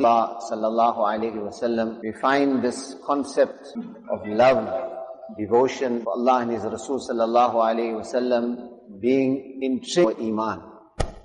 Allah sallallahu alayhi wasallam, we find this concept of love, devotion for Allah and His Rasul sallallahu alayhi wasallam being intrinsic iman.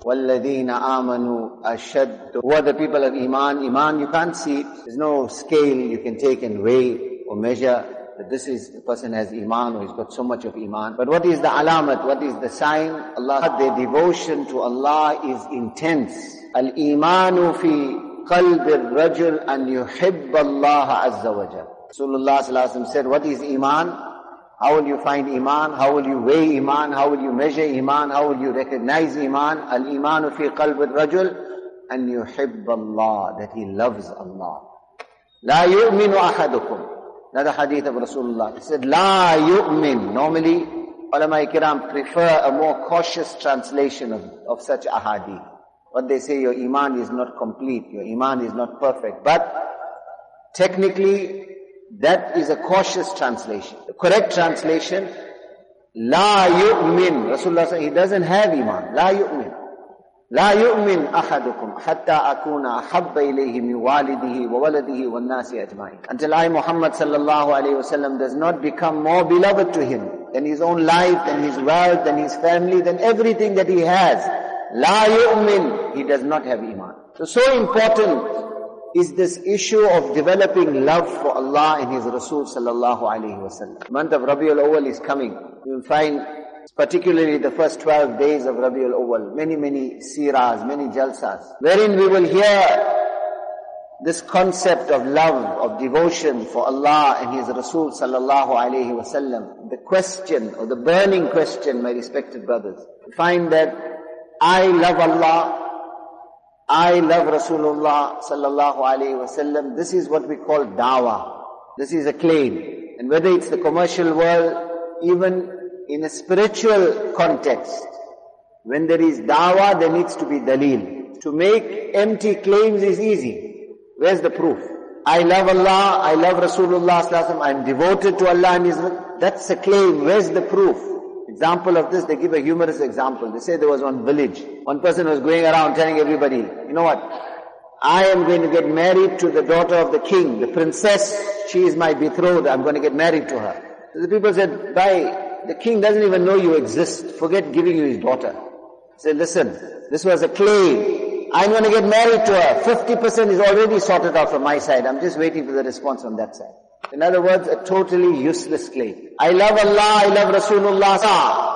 وَالَّذِينَ آمَنُوا أَشَدُّ Who are the people of Iman? Iman, you can't see it. There's no scale you can take and weigh or measure that this is, the person has Iman or he's got so much of Iman. But what is the alamat? What is the sign? Allah, their devotion to Allah is intense. Al-imanu fi qalb al-rajul an yuhibba Allah azza wa jal. Rasulullah said, what is Iman? How will you find Iman? How will you weigh Iman? How will you measure Iman? How will you recognize Iman? Al-Imanu fi qalb al-rajul an yuhibba Allah, that he loves Allah. La yu'minu ahadukum. Another hadith of Rasulullah. He said, La yu'min. Normally, ulama kiram prefer a more cautious translation of, of such ahadith. What they say, your Iman is not complete, your Iman is not perfect. But technically, that is a cautious translation. The correct translation, La yu'min. Rasulullah said, he doesn't have iman. La yu'min. لا يؤمن أحدكم حتى أكون أحب إليه من والده وولده والناس أجمعين. Until I, Muhammad sallallahu alayhi wasallam, does not become more beloved to him than his own life, than his wealth, than his family, than everything that he has. La yu'min. He does not have iman. So, so important is this issue of developing love for Allah and His Rasul sallallahu alaihi wasallam. Month of Rabiul Awal is coming. You will find particularly the first 12 days of Rabiul Awal, many, many siras, many jalsas, wherein we will hear this concept of love, of devotion for Allah and His Rasul sallallahu alaihi wasallam. The question or the burning question, my respected brothers, find that I love Allah, I love Rasulullah sallallahu alayhi wasallam. This is what we call dawah. This is a claim. And whether it's the commercial world, even in a spiritual context, when there is dawah, there needs to be dalil. To make empty claims is easy. Where's the proof? I love Allah, I love Rasulullah I'm devoted to Allah and His... That's a claim. Where's the proof? Example of this, they give a humorous example. They say there was one village. One person was going around telling everybody, you know what? I am going to get married to the daughter of the king, the princess. She is my betrothed. I'm going to get married to her. So the people said, by the king doesn't even know you exist. Forget giving you his daughter. He said, listen, this was a claim. I'm going to get married to her. 50% is already sorted out from my side. I'm just waiting for the response from that side. In other words, a totally useless claim. I love Allah, I love Rasulullah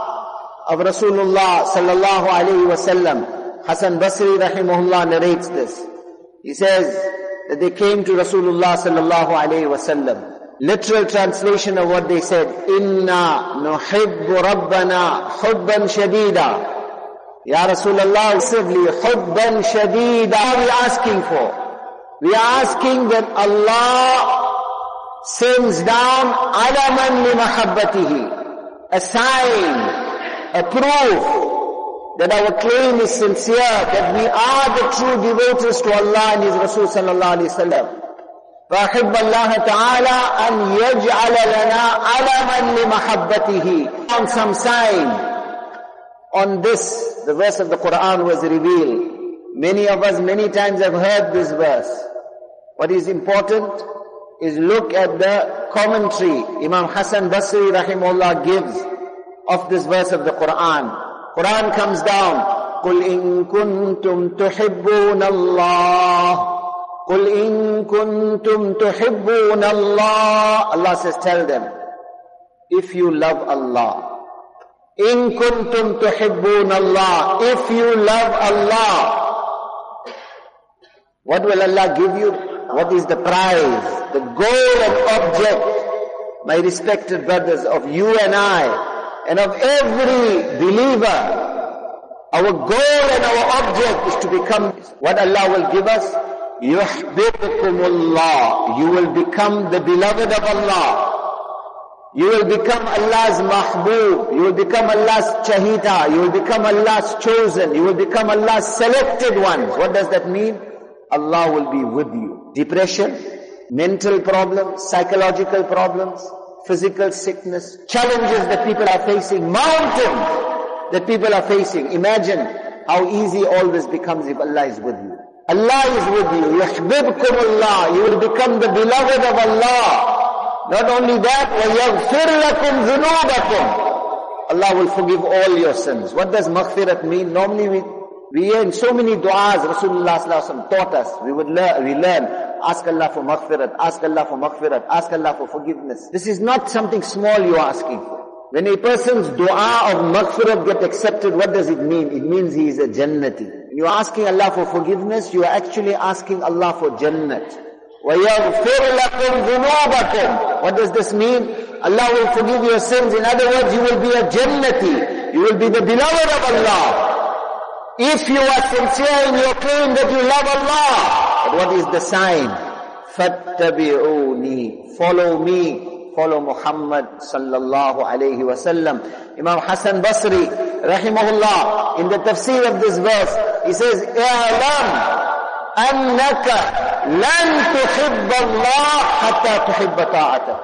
of Rasulullah sallallahu alayhi wasallam. Hassan Basri rahimahullah narrates this. He says that they came to Rasulullah sallallahu alayhi wasallam. Literal translation of what they said, Inna nuhibbu rabbana hubban shadida. Ya Rasulullah, hubban shadida. What are we asking for? We are asking that Allah sends down alaman li mahabbatihi, a sign, a proof that our claim is sincere, that we are the true devotees to Allah and His Rasul sallallahu alayhi wa sallam. فأحب الله تعالى أن يجعل لنا علما لمحبته on some sign on this the verse of the Quran was revealed many of us many times have heard this verse what is important is look at the commentary Imam Hassan Basri rahimullah gives of this verse of the Quran. Quran comes down, قُلْ إِن كُنْتُمْ تُحِبُّونَ اللَّهِ قُلْ إِن كُنْتُمْ تُحِبُّونَ اللَّهِ Allah says, tell them, if you love Allah, إِن كُنْتُمْ تُحِبُّونَ اللَّهِ If you love Allah, what will Allah give you? What is the prize? The goal and object, my respected brothers, of you and I, and of every believer, our goal and our object is to become what Allah will give us. You will become the beloved of Allah. You will become Allah's mahbub. You will become Allah's chahita. You will become Allah's chosen. You will become Allah's selected ones. What does that mean? Allah will be with you. Depression, mental problems, psychological problems, physical sickness, challenges that people are facing, mountains that people are facing. Imagine how easy all this becomes if Allah is with you. Allah is with you. يحببكم Allah. You will become the beloved of Allah. Not only that, وَيَغْفِرْ لَكُمْ ذُنُوبَكُمْ Allah will forgive all your sins. What does maghfirat mean? Normally we, we hear in so many du'as Rasulullah taught us. We would learn, we learn. Ask Allah for maghfirat, ask Allah for maghfirat, ask Allah for forgiveness. This is not something small you are asking for. When a person's dua of maghfirat get accepted, what does it mean? It means he is a jannati. When you are asking Allah for forgiveness, you are actually asking Allah for jannat. وَيَغْفِرْ لَكُمْ ذُنُوبَكُمْ What does this mean? Allah will forgive your sins. In other words, you will be a jannati. You will be the beloved of Allah. If you are sincere in your claim that you love Allah, what is the sign? فَاتَّبِعُونِي Follow me follow Muhammad sallallahu alayhi wasallam. Imam Hassan Basri, rahimahullah, in the tafsir of this verse, he says, اعلم أنك لن تحب الله حتى تحب طاعته.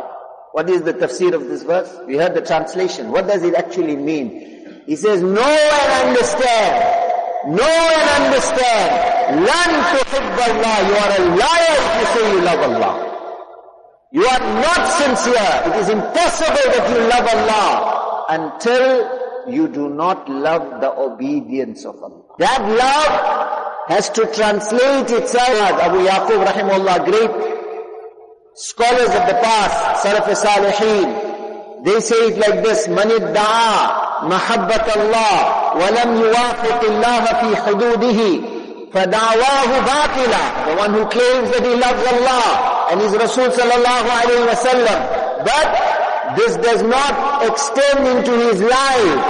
What is the tafsir of this verse? We heard the translation. What does it actually mean? He says, know and understand. Know and understand. Learn to hibba Allah. You are a liar if you say you love Allah. You are not sincere. It is impossible that you love Allah until you do not love the obedience of Allah. That love has to translate itself. Abu Yaqub rahimullah, great scholars of the past, Salaf Salihin, they say it like this, Manid da'a mahabbat Allah ولم يوافق الله في حدوده فَدَعْوَاهُ بَاطِلًا The one who claims that he loves Allah and his Rasul sallallahu alayhi wa sallam. But this does not extend into his life.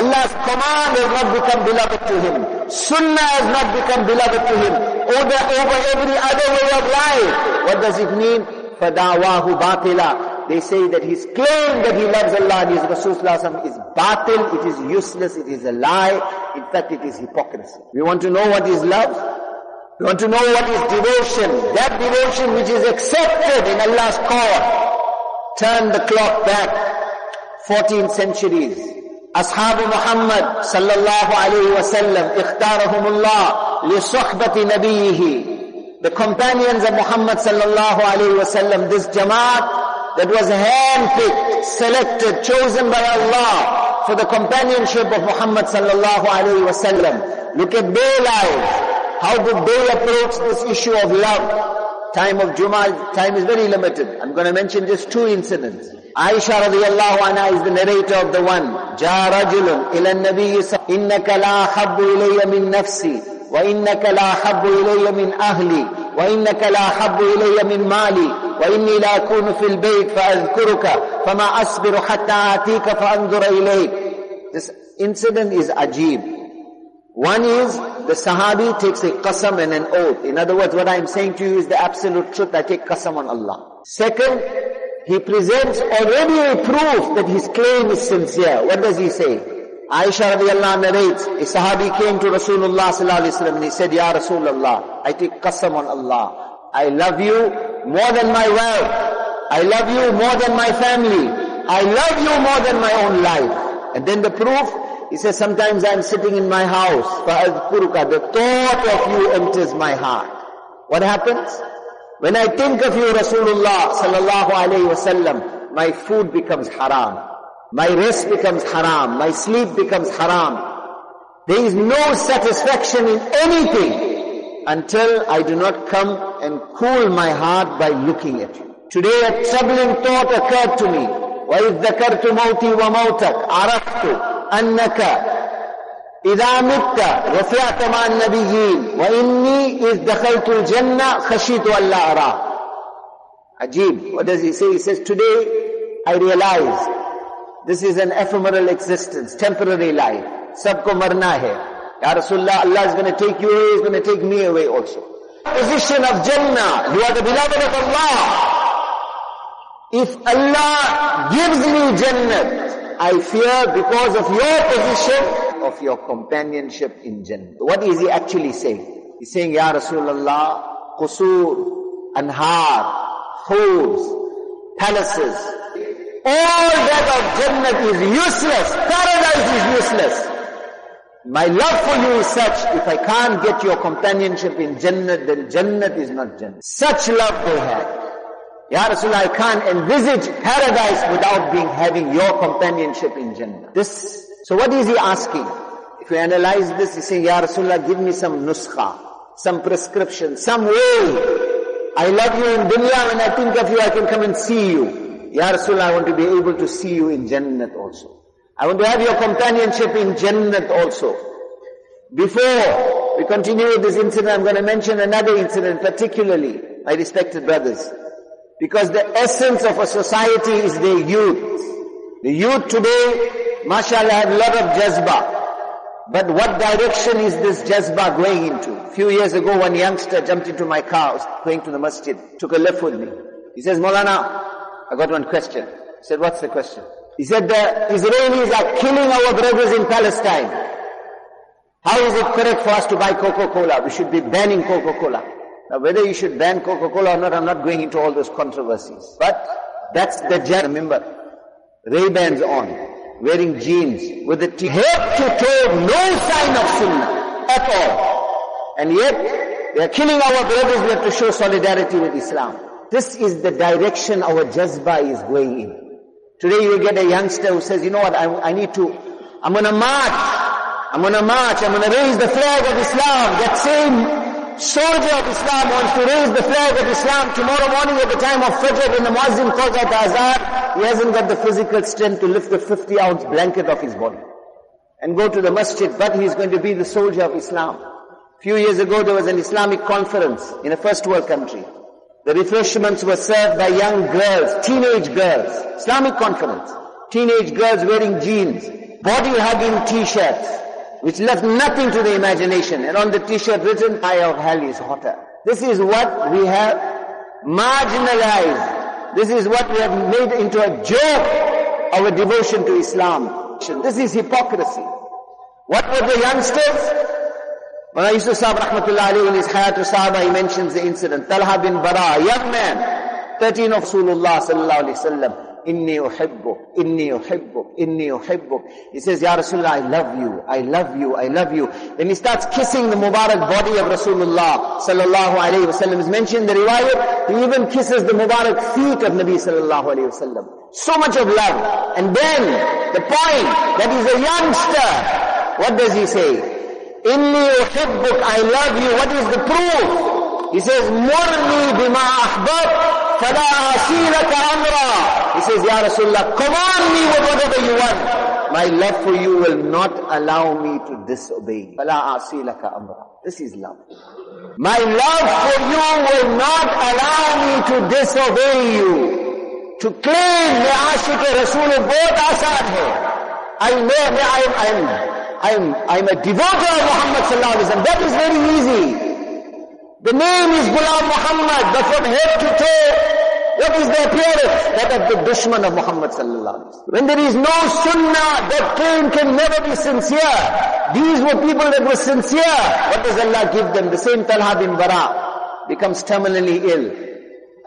Allah's command has not become beloved to him. Sunnah has not become beloved to him. Over, over every other way of life. What does it mean? فَدَعْوَاهُ بَاطِلًا they say that his claim that he loves Allah and his Rasulullah is batil, it is useless, it is a lie, in fact it is hypocrisy. We want to know what is love? We want to know what is devotion, that devotion which is accepted in Allah's call. Turn the clock back 14 centuries. Ashab Muhammad sallallahu alayhi wa sallam ikhtarahumullah li suhbati nabiyihi the companions of Muhammad sallallahu alayhi wasallam, this jamaat that was handpicked, selected, chosen by Allah for the companionship of Muhammad sallallahu alayhi wasallam. Look at their lives. How did they approach this issue of love? Time of Jummah, time is very limited. I'm going to mention just two incidents. Aisha radiallahu anha is the narrator of the one. جاء رجل إلى النبي إنك لا حب إلي من نفسي وإنك لا حب إلي من أهلي وإنك لا حب إلي من مالي وإني لا أكون في البيت فأذكرك فما أصبر حتى آتيك فأنظر إليك This incident is ajib. One is the Sahabi takes a qasam and an oath. In other words, what I am saying to you is the absolute truth. I take qasam on Allah. Second, he presents already a proof that his claim is sincere. What does he say? Aisha radiallahu narrates, a sahabi came to Rasulullah sallallahu alayhi wa and he said, Ya Rasulullah, I take qasam on Allah. I love you more than my wealth. I love you more than my family. I love you more than my own life. And then the proof, he says, sometimes I'm sitting in my house, فَأَذْكُرُكَ The thought of you enters my heart. What happens? When I think of you, Rasulullah sallallahu alayhi wasallam, my food becomes haram. My rest becomes haram. My sleep becomes haram. There is no satisfaction in anything until I do not come and cool my heart by looking at you. Today a troubling thought occurred to me. وَإِذْ ذَكَرْتُ مَوْتِي وَمَوْتَكَ عَرَفْتُ أَنَّكَ إذا مت رفعت مع النبيين وإني إذ دخلت الجنة خشيت أن لا أراه Ajib. What does he say? He says, today I realize this is an ephemeral existence, temporary life. Sabko marna hai. Ya Allah is going to take you away, He's going to take me away also. Position of Jannah, you are the beloved of Allah. If Allah gives me Jannah, I fear because of your position, of your companionship in Jannah. What is he actually saying? He's saying, Ya Rasulullah, qusur, anhar, holes, palaces, all that of Jannah is useless. Paradise is useless. My love for you is such, if I can't get your companionship in Jannat, then Jannat is not Jannat. Such love they had. Ya Rasulullah, I can't envisage paradise without being having your companionship in Jannah. This, so what is he asking? If you analyze this, he's saying, Ya Rasulullah, give me some nuskha, some prescription, some way. I love you in dunya, when I think of you, I can come and see you. Ya Rasulullah, I want to be able to see you in Jannat also. I want to have your companionship in Jannat also. Before we continue with this incident, I'm going to mention another incident particularly, my respected brothers. Because the essence of a society is their youth. The youth today, mashallah, have a lot of jazba. But what direction is this jazba going into? A few years ago, one youngster jumped into my car, going to the masjid, took a lift with me. He says, Molana, I got one question. I said, what's the question? He said, the Israelis are killing our brothers in Palestine. How is it correct for us to buy Coca-Cola? We should be banning Coca-Cola. Now whether you should ban Coca-Cola or not, I'm not going into all those controversies. But that's the jet. Remember, Ray-Bans on, wearing jeans with the t- head to toe, no sign of sunnah at all. And yet, they are killing our brothers, we have to show solidarity with Islam. This is the direction our jazba is going in. Today you get a youngster who says, you know what, I, I need to, I'm gonna march. I'm gonna march, I'm gonna raise the flag of Islam. That same soldier of Islam wants to raise the flag of Islam tomorrow morning at the time of Fajr when the Muazzin calls out Azan, he hasn't got the physical strength to lift the 50 ounce blanket off his body and go to the masjid, but he's going to be the soldier of Islam. A few years ago there was an Islamic conference in a first world country. The refreshments were served by young girls, teenage girls. Islamic conference. Teenage girls wearing jeans, body hugging t-shirts, which left nothing to the imagination. And on the t-shirt written, fire of hell is hotter. This is what we have marginalized. This is what we have made into a joke, our devotion to Islam. This is hypocrisy. What were the youngsters? When Yusuf Sahib Rahmatullah Ali in his Hayatul Sahaba, he mentions the incident. Talha bin Bara, young man, 13 of Rasulullah sallallahu alayhi wa sallam. Inni uhibbuk, inni uhibbuk, inni uhibbuk. He says, Ya Rasulullah, I love you, I love you, I love you. Then he starts kissing the Mubarak body of Rasulullah sallallahu alayhi wa sallam. It's mentioned in the riwayat, he even kisses the Mubarak feet of Nabi sallallahu alayhi wa sallam. So much of love. And then, the point, that he's a youngster. What does he say? Inni uhibbuk, I love you. What is the proof? He says, Murni bima ahbab. fala أصيلك amra." He says, Ya Rasulullah, command me with whatever you want. My love for you will not allow me to disobey you. فلا أصيلك This is love. My love for you will not allow me to disobey you. To claim the Ashik Rasul both Asad hai. I know I am I am, I am, a devoter of Muhammad sallallahu alaihi wasallam. That is very easy. The name is Ghulam Muhammad, but from head to toe, what is the appearance? That of the dushman of Muhammad sallallahu alaihi wasallam. When there is no sunnah, that claim can never be sincere. These were people that were sincere. What does Allah give them? The same Talha bin Bara becomes terminally ill.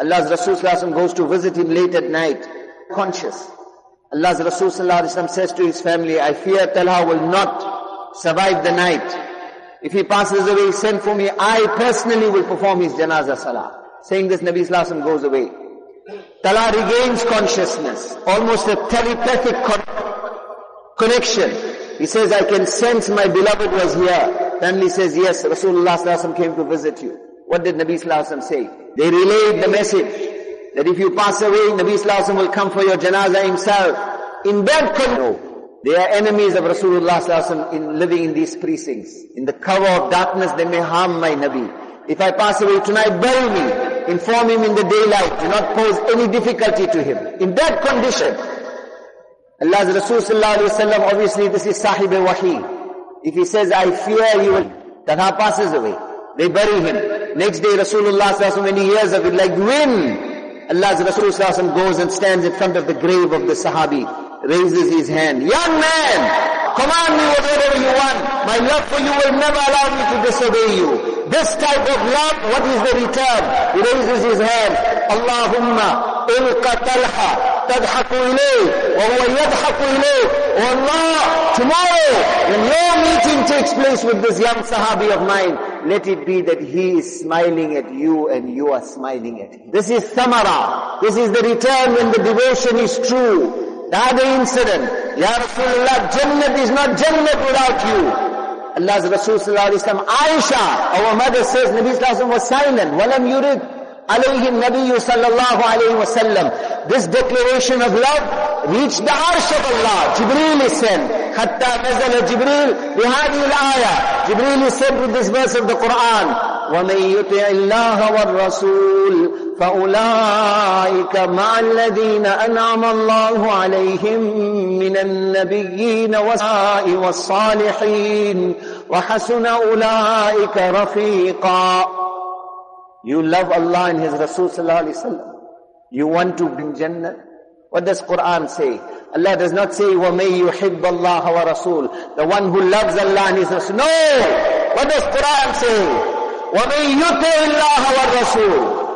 Allah's Rasul goes to visit him late at night, conscious. Allah's Rasul says to his family, I fear Talha will not survive the night. If he passes away, send for me. I personally will perform his janazah salah. Saying this, Nabi Sallallahu goes away. Talha regains consciousness. Almost a telepathic con- connection. He says, I can sense my beloved was here. Family says, yes, Rasulullah came to visit you. What did Nabi Sallallahu say? They relayed the message that if you pass away, Nabi Sallallahu Alaihi Wasallam will come for your janazah himself. In that condition, they are enemies of Rasulullah in living in these precincts. In the cover of darkness, they may harm my Nabi. If I pass away tonight, bury me. Inform him in the daylight. Do not pose any difficulty to him. In that condition, Allah's Rasul obviously this is Sahib Wahi. If he says, I fear he will, Talha passes away. They bury him. Next day Rasulullah when he hears of it, like wind, Allah's Rasul goes and stands in front of the grave of the Sahabi raises his hand. Young man, command me whatever you want. My love for you will never allow me to disobey you. This type of love, what is the return? He raises his hand. Allahumma ilqa talha تضحك إليه وهو يضحك إليه Oh Allah, tomorrow when your meeting takes place with this young Sahabi of mine, let it be that he is smiling at you and you are smiling at him. This is Thamara. This is the return when the devotion is true. The other incident, Ya Rasulullah, Jannat is not Jannat without you. Allah's Rasul Sallallahu Alaihi Wasallam, Aisha, our mother says, Nabi Sallallahu Wasallam was silent. Yurid alayhi Nabi sallallahu alayhi wa sallam. This declaration of love reached the arsh of Allah. Jibreel is sent. حتى نزل جبريل بهذه الآية. جبريل يسر this verse of the Quran ومن يطع الله والرسول فأولئك مع الذين أنعم الله عليهم من النبيين والصالحين وحسن أولئك رفيقا. You love Allah and His Rasul صلى الله عليه وسلم You want to be in Jannah. What does Quran say? Allah does not say, وَمَن يُحِبَّ اللَّهَ وَرَسُولُ The one who loves Allah and His Rasul. No! What does Quran say? وَمَن يُطِعِ اللَّهَ وَالرَّسُولُ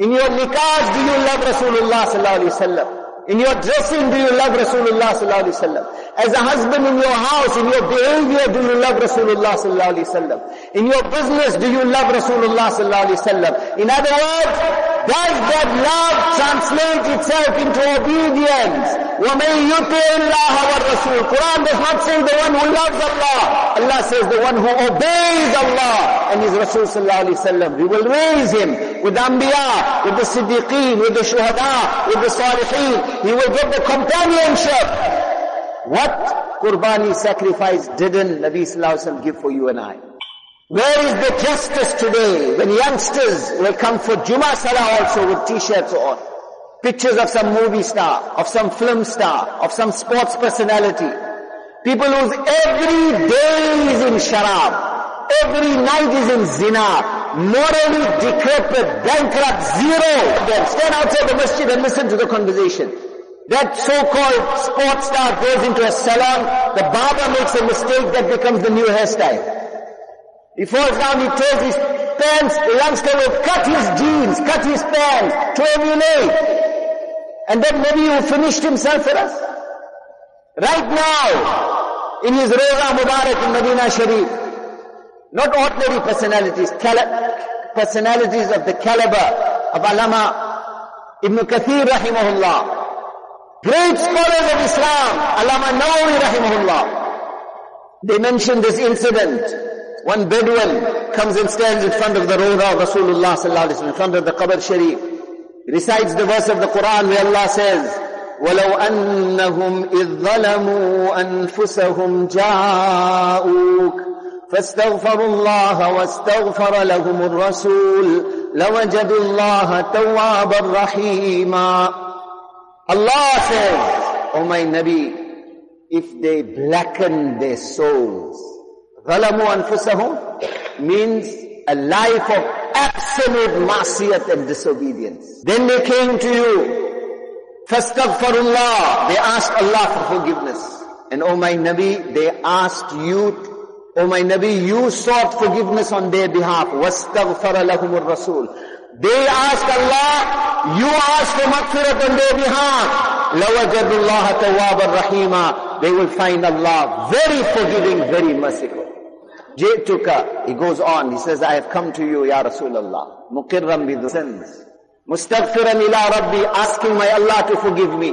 In your nikah, do you love Rasulullah sallallahu alaihi wasallam? In your dressing, do you love Rasulullah sallallahu alaihi wasallam? As a husband in your house, in your behavior, do you love Rasulullah sallallahu alaihi wasallam? In your business, do you love Rasulullah sallallahu alaihi wasallam? In other words, does that love translate itself into obedience? وَمَن يُطِعِ اللَّهَ وَالرَّسُولِ Quran does not say the one who loves Allah. Allah says the one who obeys Allah and His Rasul sallallahu alaihi wasallam. We will raise him with the Anbiya, with the Siddiqeen, with the Shuhada, with the Salihin. He will get the companionship. What Qurbani sacrifice didn't Nabi Sallallahu Alaihi Wasallam give for you and I? Where is the justice today when youngsters will come for Juma Salah also with t-shirts on? Pictures of some movie star, of some film star, of some sports personality. People whose every day is in sharab, every night is in zina, morally decrepit, bankrupt, zero. Stand outside the masjid and listen to the conversation. That so-called sports star goes into a salon, the barber makes a mistake that becomes the new hairstyle. He falls down, he tears his pants, the youngster will cut his jeans, cut his pants to emulate. And then maybe he will finish himself for us. Right now, in his Roza Mubarak in Medina Sharif, not ordinary personalities, personalities of the caliber of Alama Ibn Kathir rahimahullah, great scholars of Islam, Alama Nawawi rahimahullah, they mention this incident one Bedouin comes and stands in front of the Rawda of Rasulullah sallallahu alaihi wasallam, in front of the Qabr Sharif. He recites the verse of the Quran where Allah says, ولو أنهم إذ ظلموا أنفسهم جاءوك فاستغفروا الله واستغفر لهم الرسول لوجدوا الله توابا رحيما Allah says, O oh my Nabi, if they blacken their souls, ظلموا أنفسهم means a life of absolute masiyat and disobedience. Then they came to you. Fastaghfirullah. They asked Allah for forgiveness. And O oh my Nabi, they asked you, O oh my Nabi, you sought forgiveness on their behalf. Wastaghfara lahumur Rasul. They asked Allah, you asked for maghfirat on their behalf. لَوَجَدُ اللَّهَ تَوَّابًا رَحِيمًا They will find Allah very forgiving, very merciful. Jituka, he goes on, he says, I have come to you, Ya Rasulullah, muqirram with sins. Mustaghfiran ila Rabbi, asking my Allah to forgive me.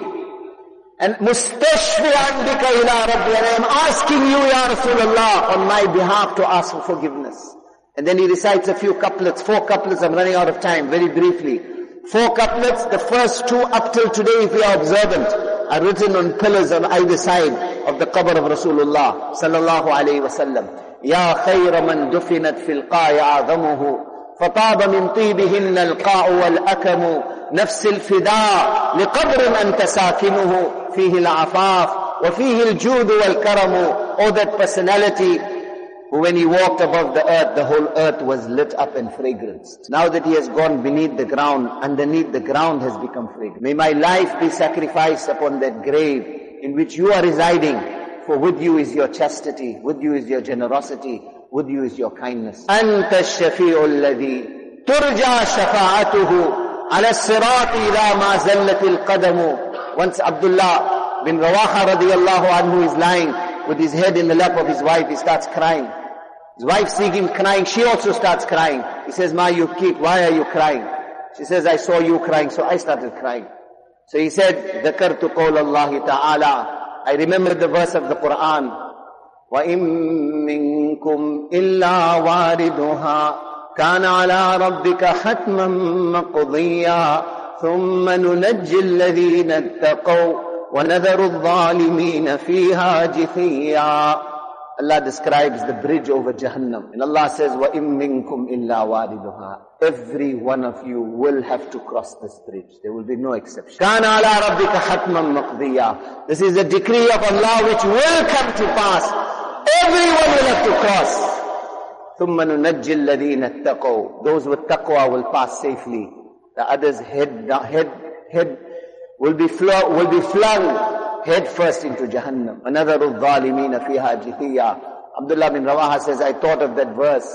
And mustashfi'an bika ila Rabbi, and I am asking you, Ya Rasulullah, on my behalf to ask for forgiveness. And then he recites a few couplets, four couplets, I'm running out of time, very briefly. Four couplets, the first two up till today, if we are observant, are written on pillars on either side of the qabr of Rasulullah sallallahu alayhi wa sallam. يا خير من دفنت في القاع أعظمه فطاب من طيبهن القاع والأكم نفس الفداء لقبر أنت ساكنه فيه العفاف وفيه الجود والكرم Oh that personality when he walked above the earth, the whole earth was lit up in fragrance. Now that he has gone beneath the ground, underneath the ground has become fragrant. May my life be sacrificed upon that grave in which you are residing for with you is your chastity, with you is your generosity, with you is your kindness. أنت الشفيع الذي ترجى شفاعته على الصراط إذا ما زلت القدم Once Abdullah bin Rawaha radiallahu anhu is lying with his head in the lap of his wife, he starts crying. His wife seeing him crying, she also starts crying. He says, Ma, you keep, why are you crying? She says, I saw you crying, so I started crying. So he said, ذكرت قول الله تعالى I remembered the verse of the Quran. وَإِن مِّنكُمْ إِلَّا وَارِدُهَا كَانَ عَلَى رَبِّكَ حَتْمًا مَّقْضِيًّا ثُمَّ نُنَجِّي الَّذِينَ اتَّقَوْا وَنَذَرُ الظَّالِمِينَ فِيهَا جِثِيًّا Allah describes the bridge over Jahannam. And Allah says, وَإِن مِّنكُمْ إِلَّا وَارِدُهَا every one of you will have to cross this bridge. There will be no exception. This is a decree of Allah which will come to pass. Everyone will have to cross. Those with taqwa will pass safely. The others head, head, head will be, flung, will be flung head first into Jahannam. Another of fiha jithiya. Abdullah bin Rawaha says, I thought of that verse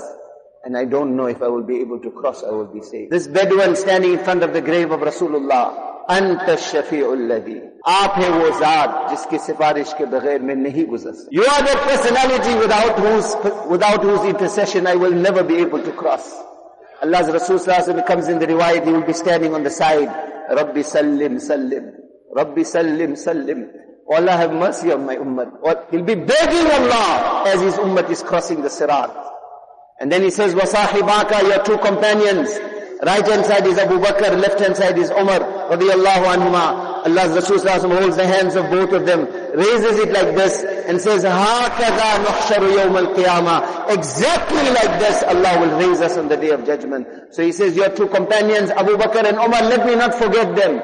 and I don't know if I will be able to cross, I will be saved. This Bedouin standing in front of the grave of Rasulullah, anta الشفيع الذي آپ ہیں وہ ذات جس کی سفارش کے بغیر میں نہیں You are the personality without whose, without whose intercession I will never be able to cross. Allah's Rasul Sallallahu Alaihi comes in the riwayat, he will be standing on the side. Rabbi Sallim Sallim. Rabbi Sallim Sallim. O Allah have mercy on my ummah. Oh, he'll be begging Allah as his ummah is crossing the sirat. And then he says, Wasahibaka, your two companions. Right hand side is Abu Bakr, left hand side is Umar, radiallahu anhuma. Allah's Rasul holds the hands of both of them, raises it like this, and says, هَكَذَا نُحْشَرُ يَوْمَ الْقِيَامَةِ Exactly like this, Allah will raise us on the day of judgment. So he says, your two companions, Abu Bakr and Umar, let me not forget them.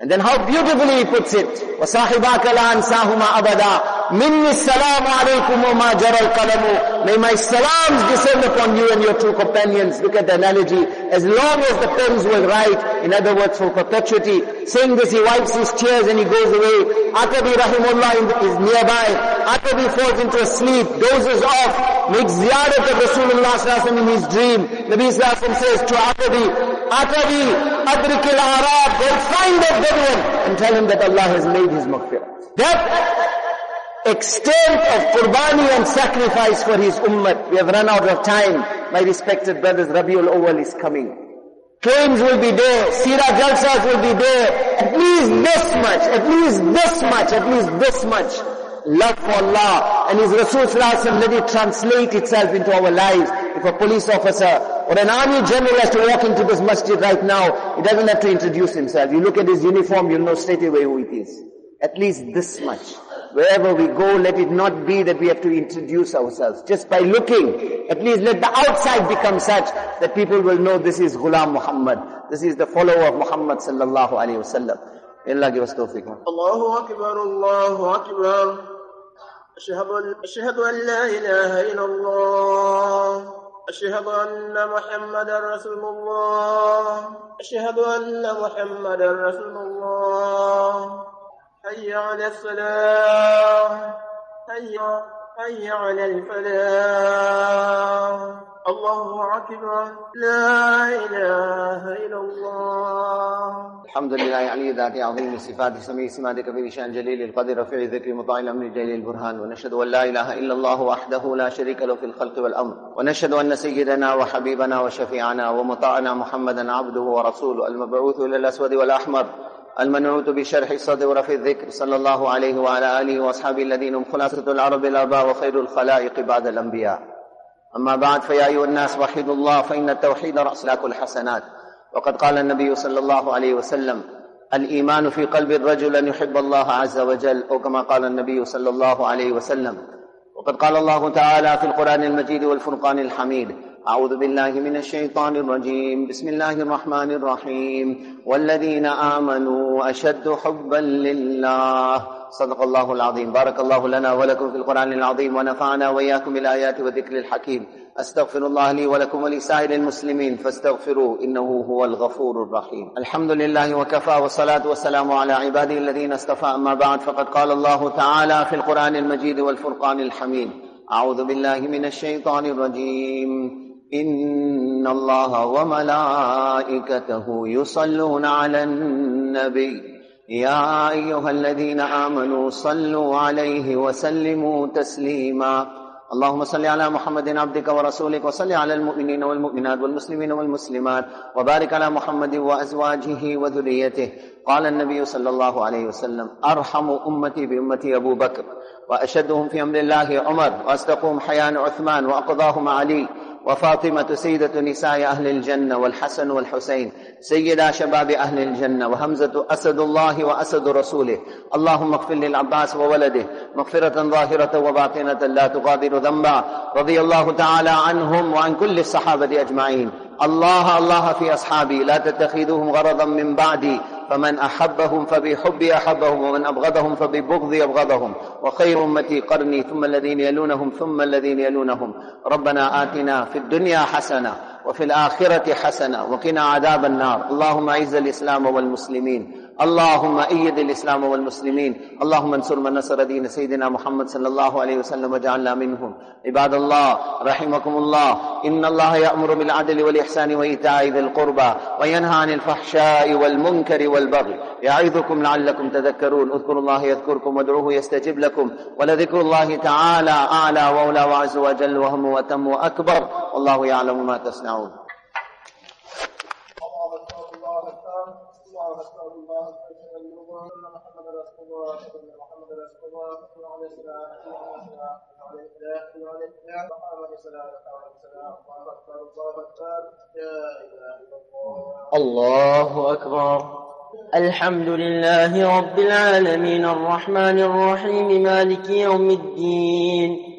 And then how beautifully he puts it. وَصَاحِبَاكَ لَا أَنْسَاهُمَا أَبَدًا مِنِّي السَّلَامُ عَلَيْكُمْ وَمَا جَرَى الْقَلَمُ May my salams descend upon you and your two companions. Look at the analogy. As long as the pens will write, in other words, for perpetuity. Saying this, he wipes his tears and he goes away. Atabi Rahimullah is nearby. Atabi falls into a sleep, dozes off, makes ziyarat of Rasulullah in his dream. Nabi Sallallahu says to Atabi, Atabi, adrikil arab, go find that Bedouin and tell him that Allah has made his maghfirah. That extent of qurbani and sacrifice for his ummah. We have run out of time. My respected brothers, Rabiul Awal is coming. Claims will be there, Sira Jalsas will be there. At least this much, at least this much, at least this much love for Allah and His Rasul let it translate itself into our lives. If a police officer or an army general has to walk into this masjid right now, he doesn't have to introduce himself. You look at his uniform, you'll know straight away who it is. At least this much. Wherever we go, let it not be that we have to introduce ourselves. Just by looking, at least let the outside become such that people will know this is Ghulam Muhammad. This is the follower of Muhammad sallallahu alayhi wa sallam. Allah give us tawfiq. Allahu Akbar, Allahu Akbar. أشهد أن, أشهد أن لا إله إلا الله. أشهد أن محمدا رسول الله. أشهد أن محمدا رسول الله. حي على الصلاة. حي حي على الفلاح. الله أكبر. لا إله إلا الله. الحمد لله علي ذات عظيم الصفات سميع سماد كبير شان جليل القدر رفيع الذكر مطاع الأمر جليل البرهان. ونشهد أن لا إله إلا الله وحده لا شريك له في الخلق والأمر. ونشهد أن سيدنا وحبيبنا وشفيعنا ومطاعنا محمدا عبده ورسوله المبعوث إلى الأسود والأحمر المنعوت بشرح الصدر ورفع الذكر صلى الله عليه وعلى آله وأصحابه الذين هم خلاصة العرب الآباء وخير الخلائق بعد الأنبياء. أما بعد فيا أيها الناس وحدوا الله فإن التوحيد رأس الحسنات وقد قال النبي صلى الله عليه وسلم الإيمان في قلب الرجل أن يحب الله عز وجل أو كما قال النبي صلى الله عليه وسلم. وقد قال الله تعالى في القرآن المجيد والفرقان الحميد أعوذ بالله من الشيطان الرجيم بسم الله الرحمن الرحيم والذين آمنوا أشد حبا لله. صدق الله العظيم. بارك الله لنا ولكم في القرآن العظيم ونفعنا وإياكم بالآيات والذكر الحكيم. أستغفر الله لي ولكم ولسائر المسلمين فاستغفروه إنه هو الغفور الرحيم. الحمد لله وكفى والصلاة والسلام على عباده الذين اصطفى. أما بعد فقد قال الله تعالى في القرآن المجيد والفرقان الحميد. أعوذ بالله من الشيطان الرجيم. إن الله وملائكته يصلون على النبي. يا أيها الذين آمنوا صلوا عليه وسلموا تسليما. اللهم صل على محمد عبدك ورسولك وصل على المؤمنين والمؤمنات والمسلمين والمسلمات وبارك على محمد وأزواجه وذريته. قال النبي صلى الله عليه وسلم أرحم أمتي بأمتي أبو بكر وأشدهم في أمر الله عمر وأصدقهم حيان عثمان وأقضاهم علي. وفاطمة سيدة نساء أهل الجنة والحسن والحسين سيدا شباب أهل الجنة وهمزة أسد الله وأسد رسوله. اللهم اغفر للعباس وولده مغفرة ظاهرة وباطنة لا تغادر ذنبا. رضي الله تعالى عنهم وعن كل الصحابة أجمعين. الله الله في أصحابي لا تتخذوهم غرضا من بعدي. فمن أحبهم فبحبي أحبهم ومن أبغضهم فببغضي أبغضهم. وخير أمتي قرني ثم الذين يلونهم ثم الذين يلونهم. ربنا آتنا في الدنيا حسنة وفي الآخرة حسنة وقنا عذاب النار. اللهم أعز الإسلام والمسلمين. اللهم أيد الإسلام والمسلمين. اللهم انصر من نصر دين سيدنا محمد صلى الله عليه وسلم واجعلنا منهم. عباد الله رحمكم الله. إن الله يأمر بالعدل والإحسان وإيتاء ذي القربى وينهى عن الفحشاء والمنكر والبغي. يعظكم لعلكم تذكرون. اذكروا الله يذكركم وادعوه يستجب لكم. ولذكر الله تعالى أعلى وأولى وعز وجل وهم وتم وأكبر. والله يعلم ما تصنعون الله أكبر الله أكبر الله أكبر الله رسول الله وسلم وسلم أكبر لا إله إلا الله الله أكبر. الحمد لله رب العالمين الرحمن الرحيم مالك يوم الدين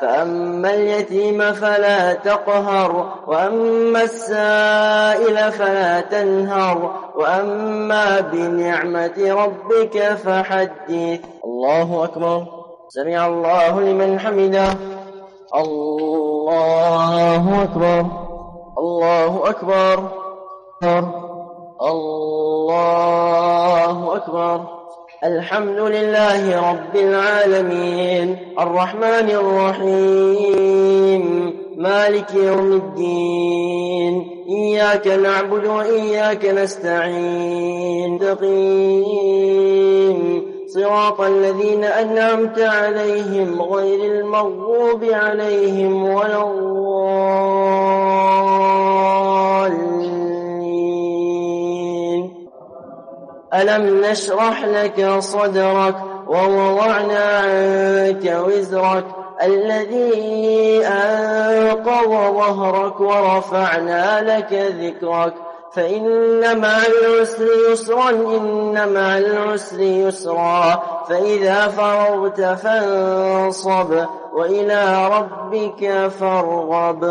فأما اليتيم فلا تقهر وأما السائل فلا تنهر وأما بنعمة ربك فحدث. الله أكبر. سمع الله لمن حمده. الله أكبر. الله أكبر. الله أكبر. الحمد لله رب العالمين. الرحمن الرحيم. مالك يوم الدين. إياك نعبد وإياك نستعين. تقيم صراط الذين أنعمت عليهم غير المغضوب عليهم ولا الضالين. ألم نشرح لك صدرك ووضعنا عنك وزرك الذي أنقض ظهرك ورفعنا لك ذكرك فإن مع العسر يسرا إن مع العسر يسرا. فإذا فرغت فانصب وإلى ربك فارغب.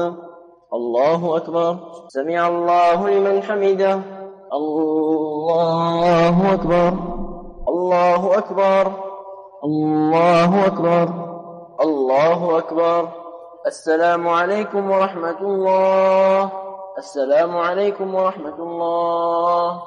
الله أكبر. سمع الله لمن حمده. الله أكبر. الله أكبر. الله أكبر. الله أكبر. السلام عليكم ورحمة الله. السلام عليكم ورحمة الله.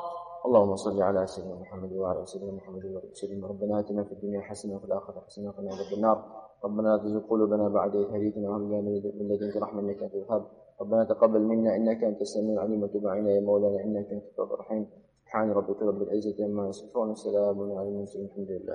اللهم صل على سيدنا محمد وعلى سيدنا محمد وسلم ربنا آتنا في الدنيا حسنة وفي الآخرة حسنة وقنا عذاب النار. ربنا لا تزغ قلوبنا بعد إذ هديتنا وهب لنا من لدنك رحمة إنك أنت الوهاب. ربنا تقبل منا إنك أنت السميع العليم وتب علينا يا مولانا إنك أنت التواب الرحيم. سبحان ربك رب العزة عما يصفون وسلام على المرسلين الحمد لله.